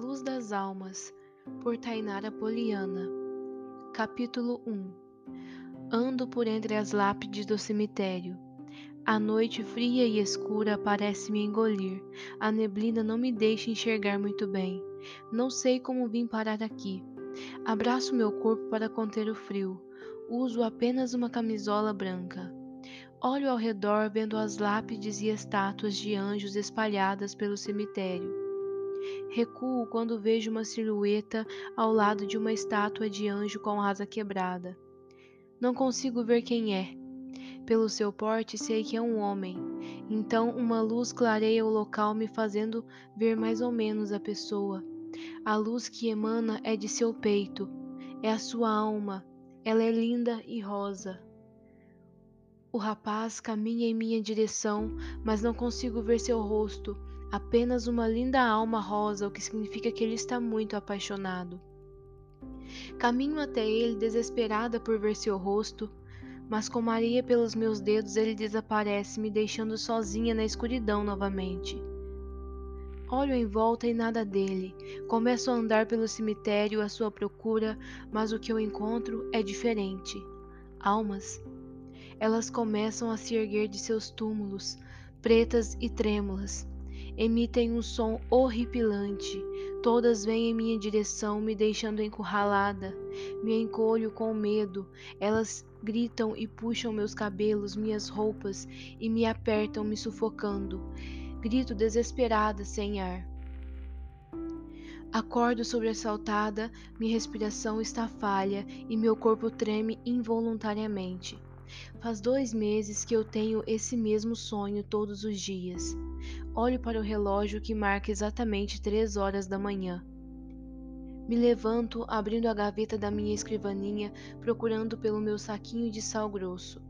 Luz das Almas, por Tainara Poliana. Capítulo 1 Ando por entre as lápides do cemitério. A noite fria e escura parece me engolir. A neblina não me deixa enxergar muito bem. Não sei como vim parar aqui. Abraço meu corpo para conter o frio. Uso apenas uma camisola branca. Olho ao redor vendo as lápides e estátuas de anjos espalhadas pelo cemitério. Recuo quando vejo uma silhueta ao lado de uma estátua de anjo com asa quebrada. Não consigo ver quem é. Pelo seu porte, sei que é um homem. Então, uma luz clareia o local, me fazendo ver mais ou menos a pessoa. A luz que emana é de seu peito, é a sua alma. Ela é linda e rosa. O rapaz caminha em minha direção, mas não consigo ver seu rosto apenas uma linda alma rosa, o que significa que ele está muito apaixonado. Caminho até ele desesperada por ver seu rosto, mas com Maria pelos meus dedos ele desaparece, me deixando sozinha na escuridão novamente. Olho em volta e nada dele. Começo a andar pelo cemitério à sua procura, mas o que eu encontro é diferente. Almas. Elas começam a se erguer de seus túmulos, pretas e trêmulas emitem um som horripilante. Todas vêm em minha direção, me deixando encurralada. Me encolho com medo. Elas gritam e puxam meus cabelos, minhas roupas e me apertam, me sufocando. Grito desesperada, sem ar. Acordo sobressaltada, minha respiração está falha e meu corpo treme involuntariamente. Faz dois meses que eu tenho esse mesmo sonho todos os dias. Olho para o relógio que marca exatamente três horas da manhã. Me levanto, abrindo a gaveta da minha escrivaninha, procurando pelo meu saquinho de sal grosso.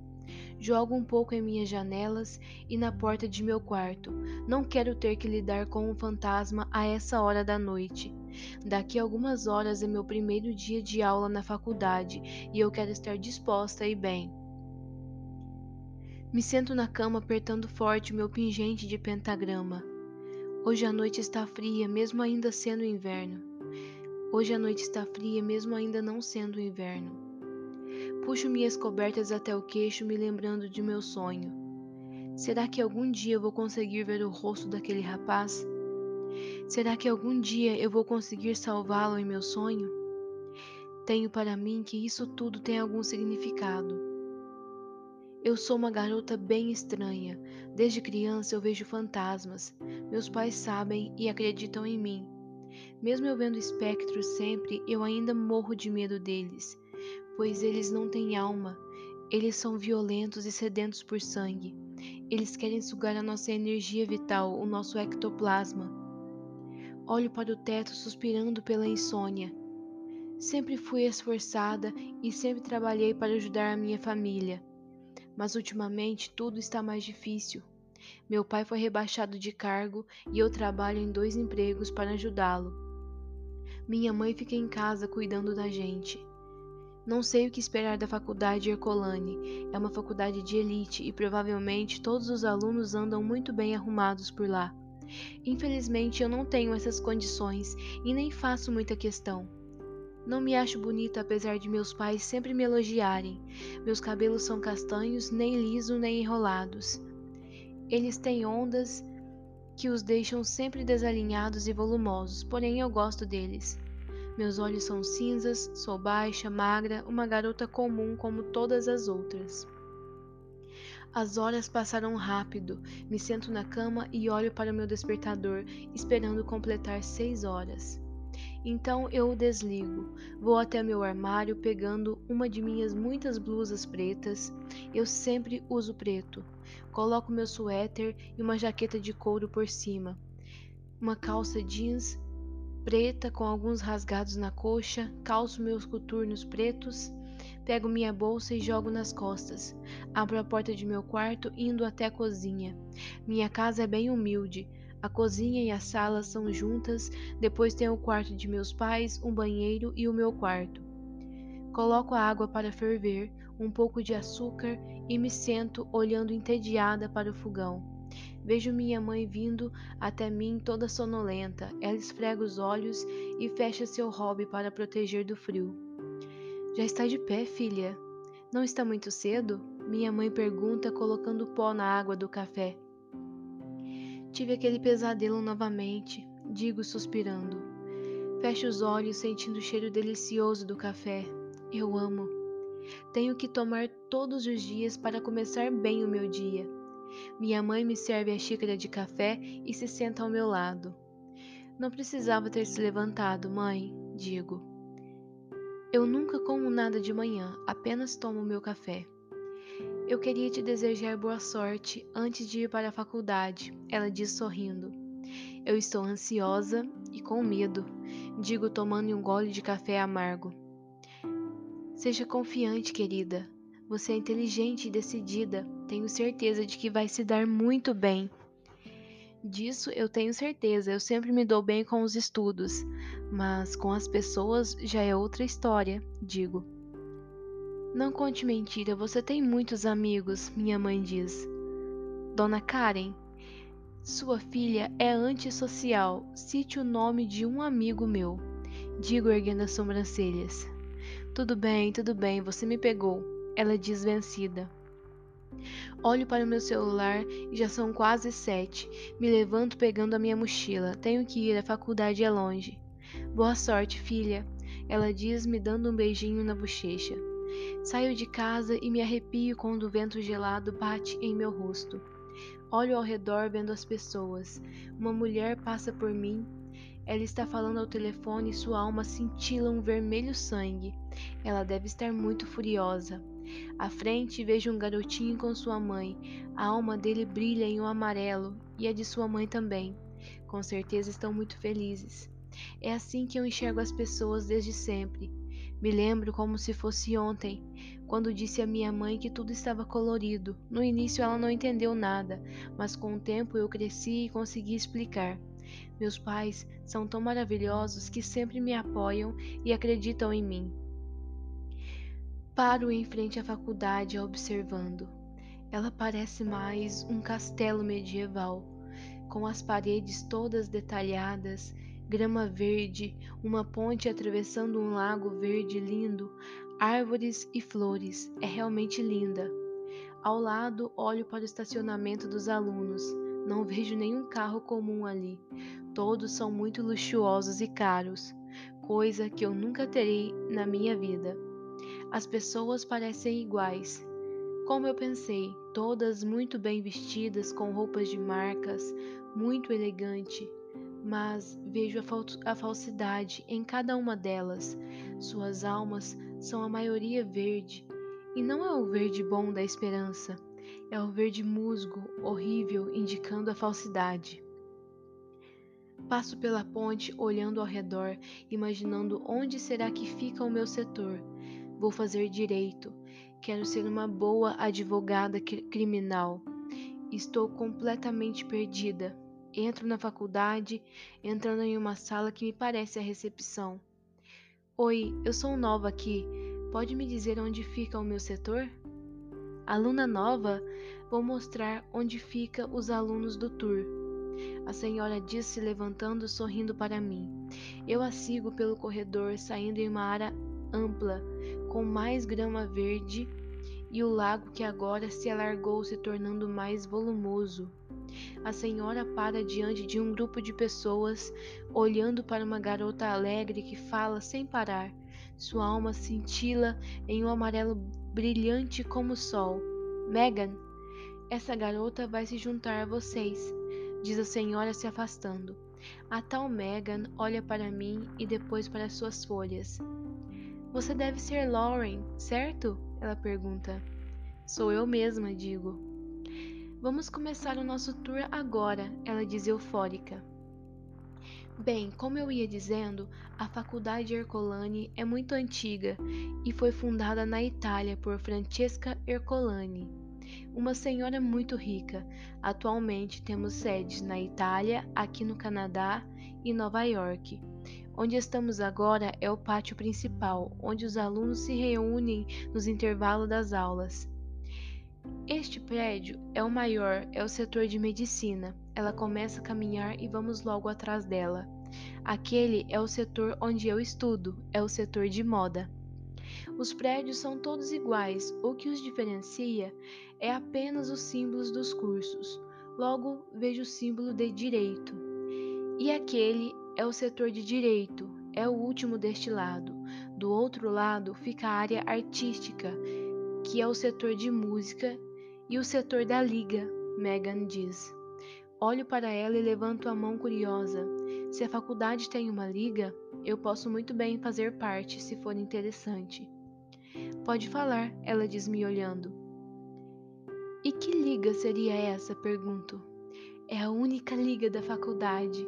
Jogo um pouco em minhas janelas e na porta de meu quarto. Não quero ter que lidar com um fantasma a essa hora da noite. Daqui a algumas horas é meu primeiro dia de aula na faculdade e eu quero estar disposta e bem. Me sento na cama apertando forte o meu pingente de pentagrama. Hoje a noite está fria, mesmo ainda sendo inverno. Hoje a noite está fria, mesmo ainda não sendo inverno. Puxo minhas cobertas até o queixo, me lembrando de meu sonho. Será que algum dia eu vou conseguir ver o rosto daquele rapaz? Será que algum dia eu vou conseguir salvá-lo em meu sonho? Tenho para mim que isso tudo tem algum significado. Eu sou uma garota bem estranha. Desde criança eu vejo fantasmas. Meus pais sabem e acreditam em mim. Mesmo eu vendo espectros sempre, eu ainda morro de medo deles, pois eles não têm alma. Eles são violentos e sedentos por sangue. Eles querem sugar a nossa energia vital, o nosso ectoplasma. Olho para o teto suspirando pela insônia. Sempre fui esforçada e sempre trabalhei para ajudar a minha família mas ultimamente tudo está mais difícil. Meu pai foi rebaixado de cargo e eu trabalho em dois empregos para ajudá-lo. Minha mãe fica em casa cuidando da gente. Não sei o que esperar da faculdade Hercolane. É uma faculdade de elite e provavelmente todos os alunos andam muito bem arrumados por lá. Infelizmente eu não tenho essas condições e nem faço muita questão. Não me acho bonita apesar de meus pais sempre me elogiarem. Meus cabelos são castanhos, nem lisos nem enrolados. Eles têm ondas que os deixam sempre desalinhados e volumosos, porém eu gosto deles. Meus olhos são cinzas, sou baixa, magra, uma garota comum como todas as outras. As horas passaram rápido. Me sento na cama e olho para o meu despertador, esperando completar seis horas. Então eu o desligo. Vou até meu armário pegando uma de minhas muitas blusas pretas. Eu sempre uso preto. Coloco meu suéter e uma jaqueta de couro por cima. Uma calça jeans preta com alguns rasgados na coxa, calço meus coturnos pretos, pego minha bolsa e jogo nas costas. Abro a porta de meu quarto indo até a cozinha. Minha casa é bem humilde. A cozinha e a sala são juntas, depois tem o quarto de meus pais, um banheiro e o meu quarto. Coloco a água para ferver, um pouco de açúcar e me sento olhando entediada para o fogão. Vejo minha mãe vindo até mim toda sonolenta. Ela esfrega os olhos e fecha seu hobby para proteger do frio. Já está de pé, filha? Não está muito cedo? Minha mãe pergunta, colocando pó na água do café. Tive aquele pesadelo novamente, digo suspirando. Fecho os olhos, sentindo o cheiro delicioso do café. Eu amo. Tenho que tomar todos os dias para começar bem o meu dia. Minha mãe me serve a xícara de café e se senta ao meu lado. Não precisava ter se levantado, mãe, digo. Eu nunca como nada de manhã, apenas tomo meu café. Eu queria te desejar boa sorte antes de ir para a faculdade, ela diz sorrindo. Eu estou ansiosa e com medo, digo tomando um gole de café amargo. Seja confiante, querida. Você é inteligente e decidida. Tenho certeza de que vai se dar muito bem. Disso eu tenho certeza. Eu sempre me dou bem com os estudos, mas com as pessoas já é outra história, digo. Não conte mentira, você tem muitos amigos, minha mãe diz. Dona Karen, sua filha é antissocial. Cite o nome de um amigo meu. Digo erguendo as sobrancelhas. Tudo bem, tudo bem, você me pegou. Ela diz vencida. Olho para o meu celular e já são quase sete. Me levanto pegando a minha mochila. Tenho que ir, a faculdade é longe. Boa sorte, filha. Ela diz, me dando um beijinho na bochecha. Saio de casa e me arrepio quando o vento gelado bate em meu rosto. Olho ao redor vendo as pessoas. Uma mulher passa por mim. Ela está falando ao telefone e sua alma cintila um vermelho sangue. Ela deve estar muito furiosa. À frente vejo um garotinho com sua mãe. A alma dele brilha em um amarelo e a de sua mãe também. Com certeza estão muito felizes. É assim que eu enxergo as pessoas desde sempre. Me lembro como se fosse ontem, quando disse à minha mãe que tudo estava colorido. No início ela não entendeu nada, mas com o tempo eu cresci e consegui explicar. Meus pais são tão maravilhosos que sempre me apoiam e acreditam em mim. Paro em frente à faculdade observando. Ela parece mais um castelo medieval, com as paredes todas detalhadas grama verde, uma ponte atravessando um lago verde lindo, árvores e flores. É realmente linda. Ao lado, olho para o estacionamento dos alunos. Não vejo nenhum carro comum ali. Todos são muito luxuosos e caros, coisa que eu nunca terei na minha vida. As pessoas parecem iguais. Como eu pensei, todas muito bem vestidas, com roupas de marcas, muito elegante, mas vejo a, fal a falsidade em cada uma delas. Suas almas são a maioria verde, e não é o verde bom da esperança, é o verde musgo, horrível, indicando a falsidade. Passo pela ponte, olhando ao redor, imaginando onde será que fica o meu setor. Vou fazer direito. Quero ser uma boa advogada criminal. Estou completamente perdida. Entro na faculdade, entrando em uma sala que me parece a recepção. Oi, eu sou nova aqui. Pode me dizer onde fica o meu setor? Aluna nova, vou mostrar onde fica os alunos do tour. A senhora disse levantando, sorrindo para mim. Eu a sigo pelo corredor, saindo em uma área ampla, com mais grama verde e o lago que agora se alargou, se tornando mais volumoso. A senhora para diante de um grupo de pessoas, olhando para uma garota alegre que fala sem parar. Sua alma cintila em um amarelo brilhante como o sol. Megan, essa garota vai se juntar a vocês, diz a senhora se afastando. A tal Megan olha para mim e depois para suas folhas. Você deve ser Lauren, certo? Ela pergunta. Sou eu mesma, digo. Vamos começar o nosso tour agora, ela diz eufórica. Bem, como eu ia dizendo, a Faculdade Ercolani é muito antiga e foi fundada na Itália por Francesca Ercolani, uma senhora muito rica. Atualmente temos sedes na Itália, aqui no Canadá e Nova York. Onde estamos agora é o pátio principal, onde os alunos se reúnem nos intervalos das aulas. Este prédio é o maior, é o setor de medicina. Ela começa a caminhar e vamos logo atrás dela. Aquele é o setor onde eu estudo, é o setor de moda. Os prédios são todos iguais, o que os diferencia é apenas os símbolos dos cursos. Logo vejo o símbolo de direito. E aquele é o setor de direito, é o último deste lado. Do outro lado fica a área artística, que é o setor de música e o setor da liga, Megan diz. Olho para ela e levanto a mão curiosa. Se a faculdade tem uma liga, eu posso muito bem fazer parte, se for interessante. Pode falar, ela diz me olhando. E que liga seria essa? pergunto. É a única liga da faculdade,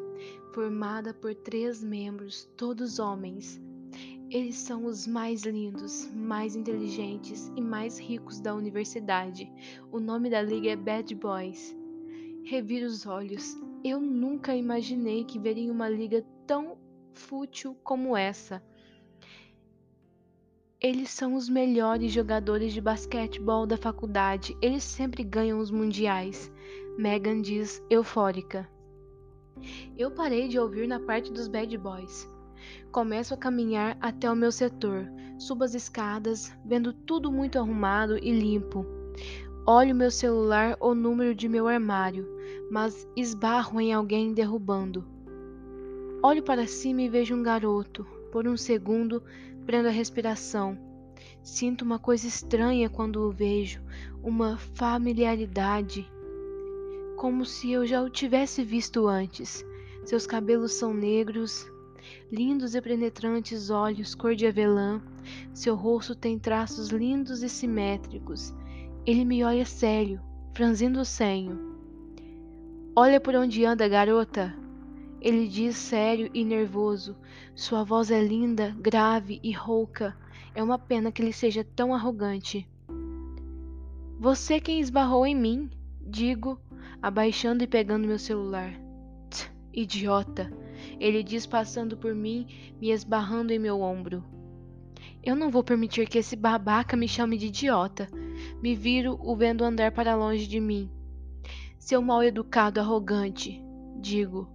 formada por três membros, todos homens. Eles são os mais lindos, mais inteligentes e mais ricos da universidade. O nome da liga é Bad Boys. Reviro os olhos. Eu nunca imaginei que veria uma liga tão fútil como essa. Eles são os melhores jogadores de basquetebol da faculdade. Eles sempre ganham os mundiais. Megan diz, eufórica. Eu parei de ouvir na parte dos bad boys. Começo a caminhar até o meu setor. Subo as escadas, vendo tudo muito arrumado e limpo. Olho meu celular ou número de meu armário, mas esbarro em alguém derrubando. Olho para cima e vejo um garoto. Por um segundo, prendo a respiração. Sinto uma coisa estranha quando o vejo, uma familiaridade, como se eu já o tivesse visto antes. Seus cabelos são negros, lindos e penetrantes olhos cor de avelã. Seu rosto tem traços lindos e simétricos. Ele me olha sério, franzindo o senho. Olha por onde anda, garota. Ele diz sério e nervoso. Sua voz é linda, grave e rouca. É uma pena que ele seja tão arrogante. Você quem esbarrou em mim, digo, abaixando e pegando meu celular. Tch, idiota ele diz passando por mim, me esbarrando em meu ombro. Eu não vou permitir que esse babaca me chame de idiota. Me viro o vendo andar para longe de mim. Seu mal educado arrogante, digo.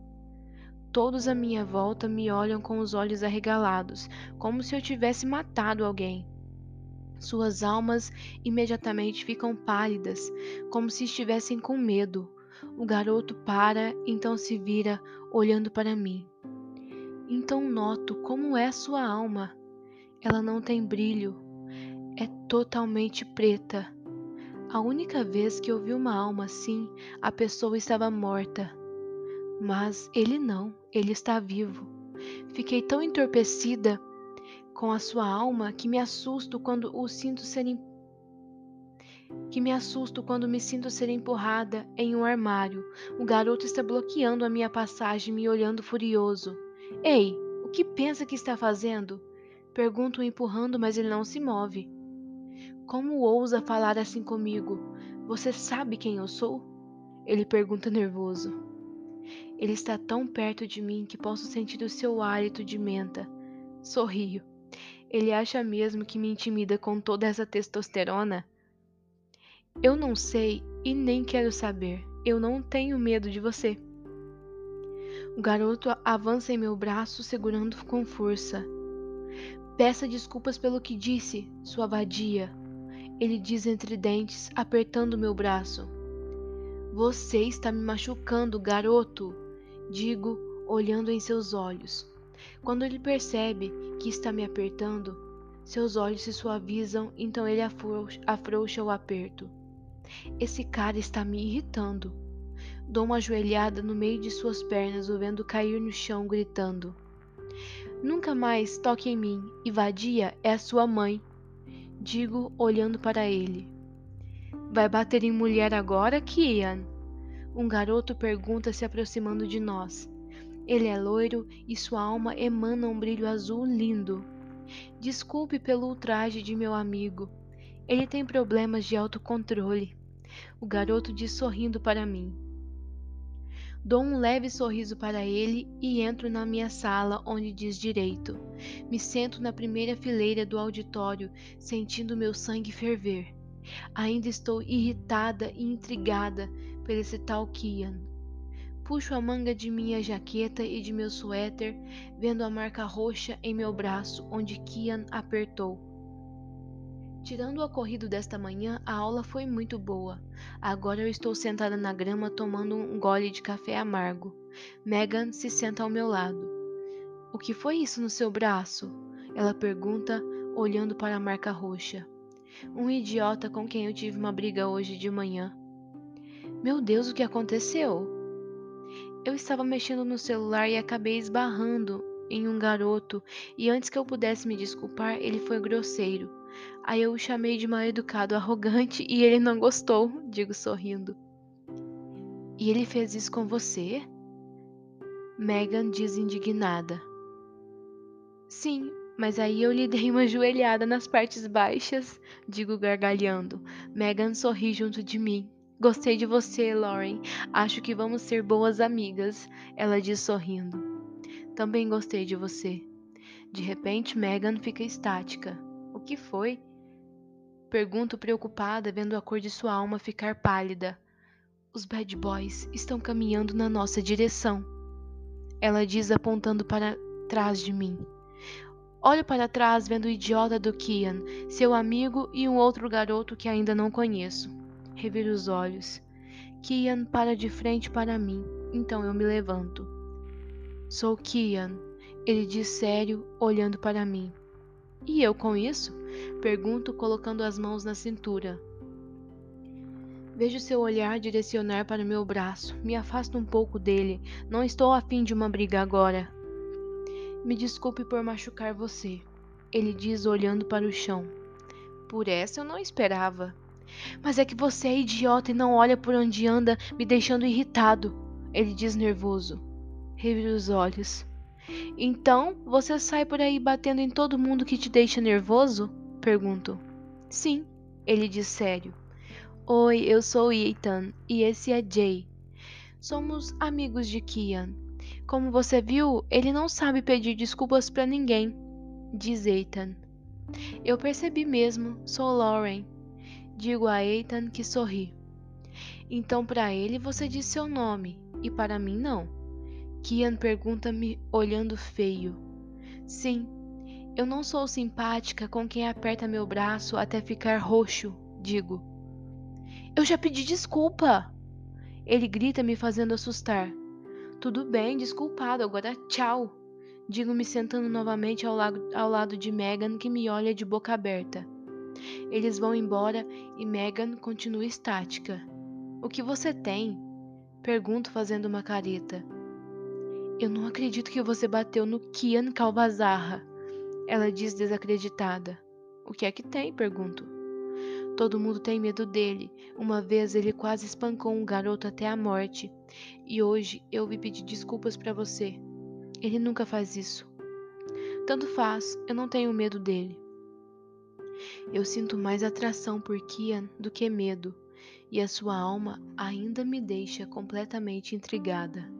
Todos à minha volta me olham com os olhos arregalados, como se eu tivesse matado alguém. Suas almas imediatamente ficam pálidas, como se estivessem com medo. O garoto para, então se vira, olhando para mim. Então noto como é sua alma. Ela não tem brilho, é totalmente preta. A única vez que eu vi uma alma assim, a pessoa estava morta. Mas ele não, ele está vivo. Fiquei tão entorpecida com a sua alma que me assusto quando o sinto ser que me assusto quando me sinto ser empurrada em um armário. O garoto está bloqueando a minha passagem, me olhando furioso. Ei, o que pensa que está fazendo? Pergunto empurrando, mas ele não se move. Como ousa falar assim comigo? Você sabe quem eu sou? Ele pergunta nervoso. Ele está tão perto de mim que posso sentir o seu hálito de menta. Sorrio. Ele acha mesmo que me intimida com toda essa testosterona? Eu não sei e nem quero saber. Eu não tenho medo de você. O garoto avança em meu braço, segurando com força. Peça desculpas pelo que disse, sua vadia. Ele diz entre dentes, apertando meu braço. Você está me machucando, garoto, digo, olhando em seus olhos. Quando ele percebe que está me apertando, seus olhos se suavizam, então ele afrouxa, o aperto. Esse cara está me irritando. Dou uma joelhada no meio de suas pernas, o vendo cair no chão, gritando: Nunca mais toque em mim, e vadia é a sua mãe. Digo, olhando para ele. Vai bater em mulher agora, Kian? Um garoto pergunta se aproximando de nós. Ele é loiro e sua alma emana um brilho azul lindo. Desculpe pelo ultraje de meu amigo. Ele tem problemas de autocontrole. O garoto diz sorrindo para mim. Dou um leve sorriso para ele e entro na minha sala, onde diz direito. Me sento na primeira fileira do auditório, sentindo meu sangue ferver. Ainda estou irritada e intrigada por esse tal Kian. Puxo a manga de minha jaqueta e de meu suéter, vendo a marca roxa em meu braço onde Kian apertou. Tirando o ocorrido desta manhã, a aula foi muito boa. Agora eu estou sentada na grama tomando um gole de café amargo. Megan se senta ao meu lado. O que foi isso no seu braço? Ela pergunta, olhando para a marca roxa. Um idiota com quem eu tive uma briga hoje de manhã. Meu Deus, o que aconteceu? Eu estava mexendo no celular e acabei esbarrando em um garoto, e antes que eu pudesse me desculpar, ele foi grosseiro. Aí eu o chamei de mal educado arrogante e ele não gostou, digo sorrindo. E ele fez isso com você? Megan diz indignada. Sim, mas aí eu lhe dei uma joelhada nas partes baixas, digo gargalhando. Megan sorri junto de mim. Gostei de você, Lauren. Acho que vamos ser boas amigas, ela diz sorrindo. Também gostei de você. De repente, Megan fica estática. O que foi? Pergunto preocupada, vendo a cor de sua alma ficar pálida. Os bad boys estão caminhando na nossa direção. Ela diz apontando para trás de mim. Olho para trás vendo o idiota do Kian, seu amigo e um outro garoto que ainda não conheço. Reviro os olhos. Kian para de frente para mim, então eu me levanto. Sou Kian, ele diz sério, olhando para mim. E eu com isso? Pergunto, colocando as mãos na cintura. Vejo seu olhar direcionar para meu braço. Me afasto um pouco dele. Não estou afim de uma briga agora. Me desculpe por machucar você, ele diz olhando para o chão. Por essa eu não esperava. Mas é que você é idiota e não olha por onde anda, me deixando irritado. Ele diz nervoso. Revira os olhos. Então, você sai por aí batendo em todo mundo que te deixa nervoso? Pergunto. Sim, ele diz sério. Oi, eu sou Ethan e esse é Jay. Somos amigos de Kian. Como você viu, ele não sabe pedir desculpas para ninguém, diz Ethan. Eu percebi mesmo, sou Lauren. Digo a Ethan que sorri. Então para ele você diz seu nome e para mim não. Kian pergunta-me olhando feio. Sim, eu não sou simpática com quem aperta meu braço até ficar roxo, digo. Eu já pedi desculpa! Ele grita me fazendo assustar. Tudo bem, desculpado, agora tchau. Digo me sentando novamente ao lado, ao lado de Megan, que me olha de boca aberta. Eles vão embora e Megan continua estática. O que você tem? Pergunto fazendo uma careta. Eu não acredito que você bateu no Kian Calvazarra. Ela diz desacreditada. O que é que tem? Pergunto. Todo mundo tem medo dele. Uma vez ele quase espancou um garoto até a morte. E hoje eu vim pedir desculpas para você. Ele nunca faz isso. Tanto faz, eu não tenho medo dele. Eu sinto mais atração por Kian do que medo, e a sua alma ainda me deixa completamente intrigada.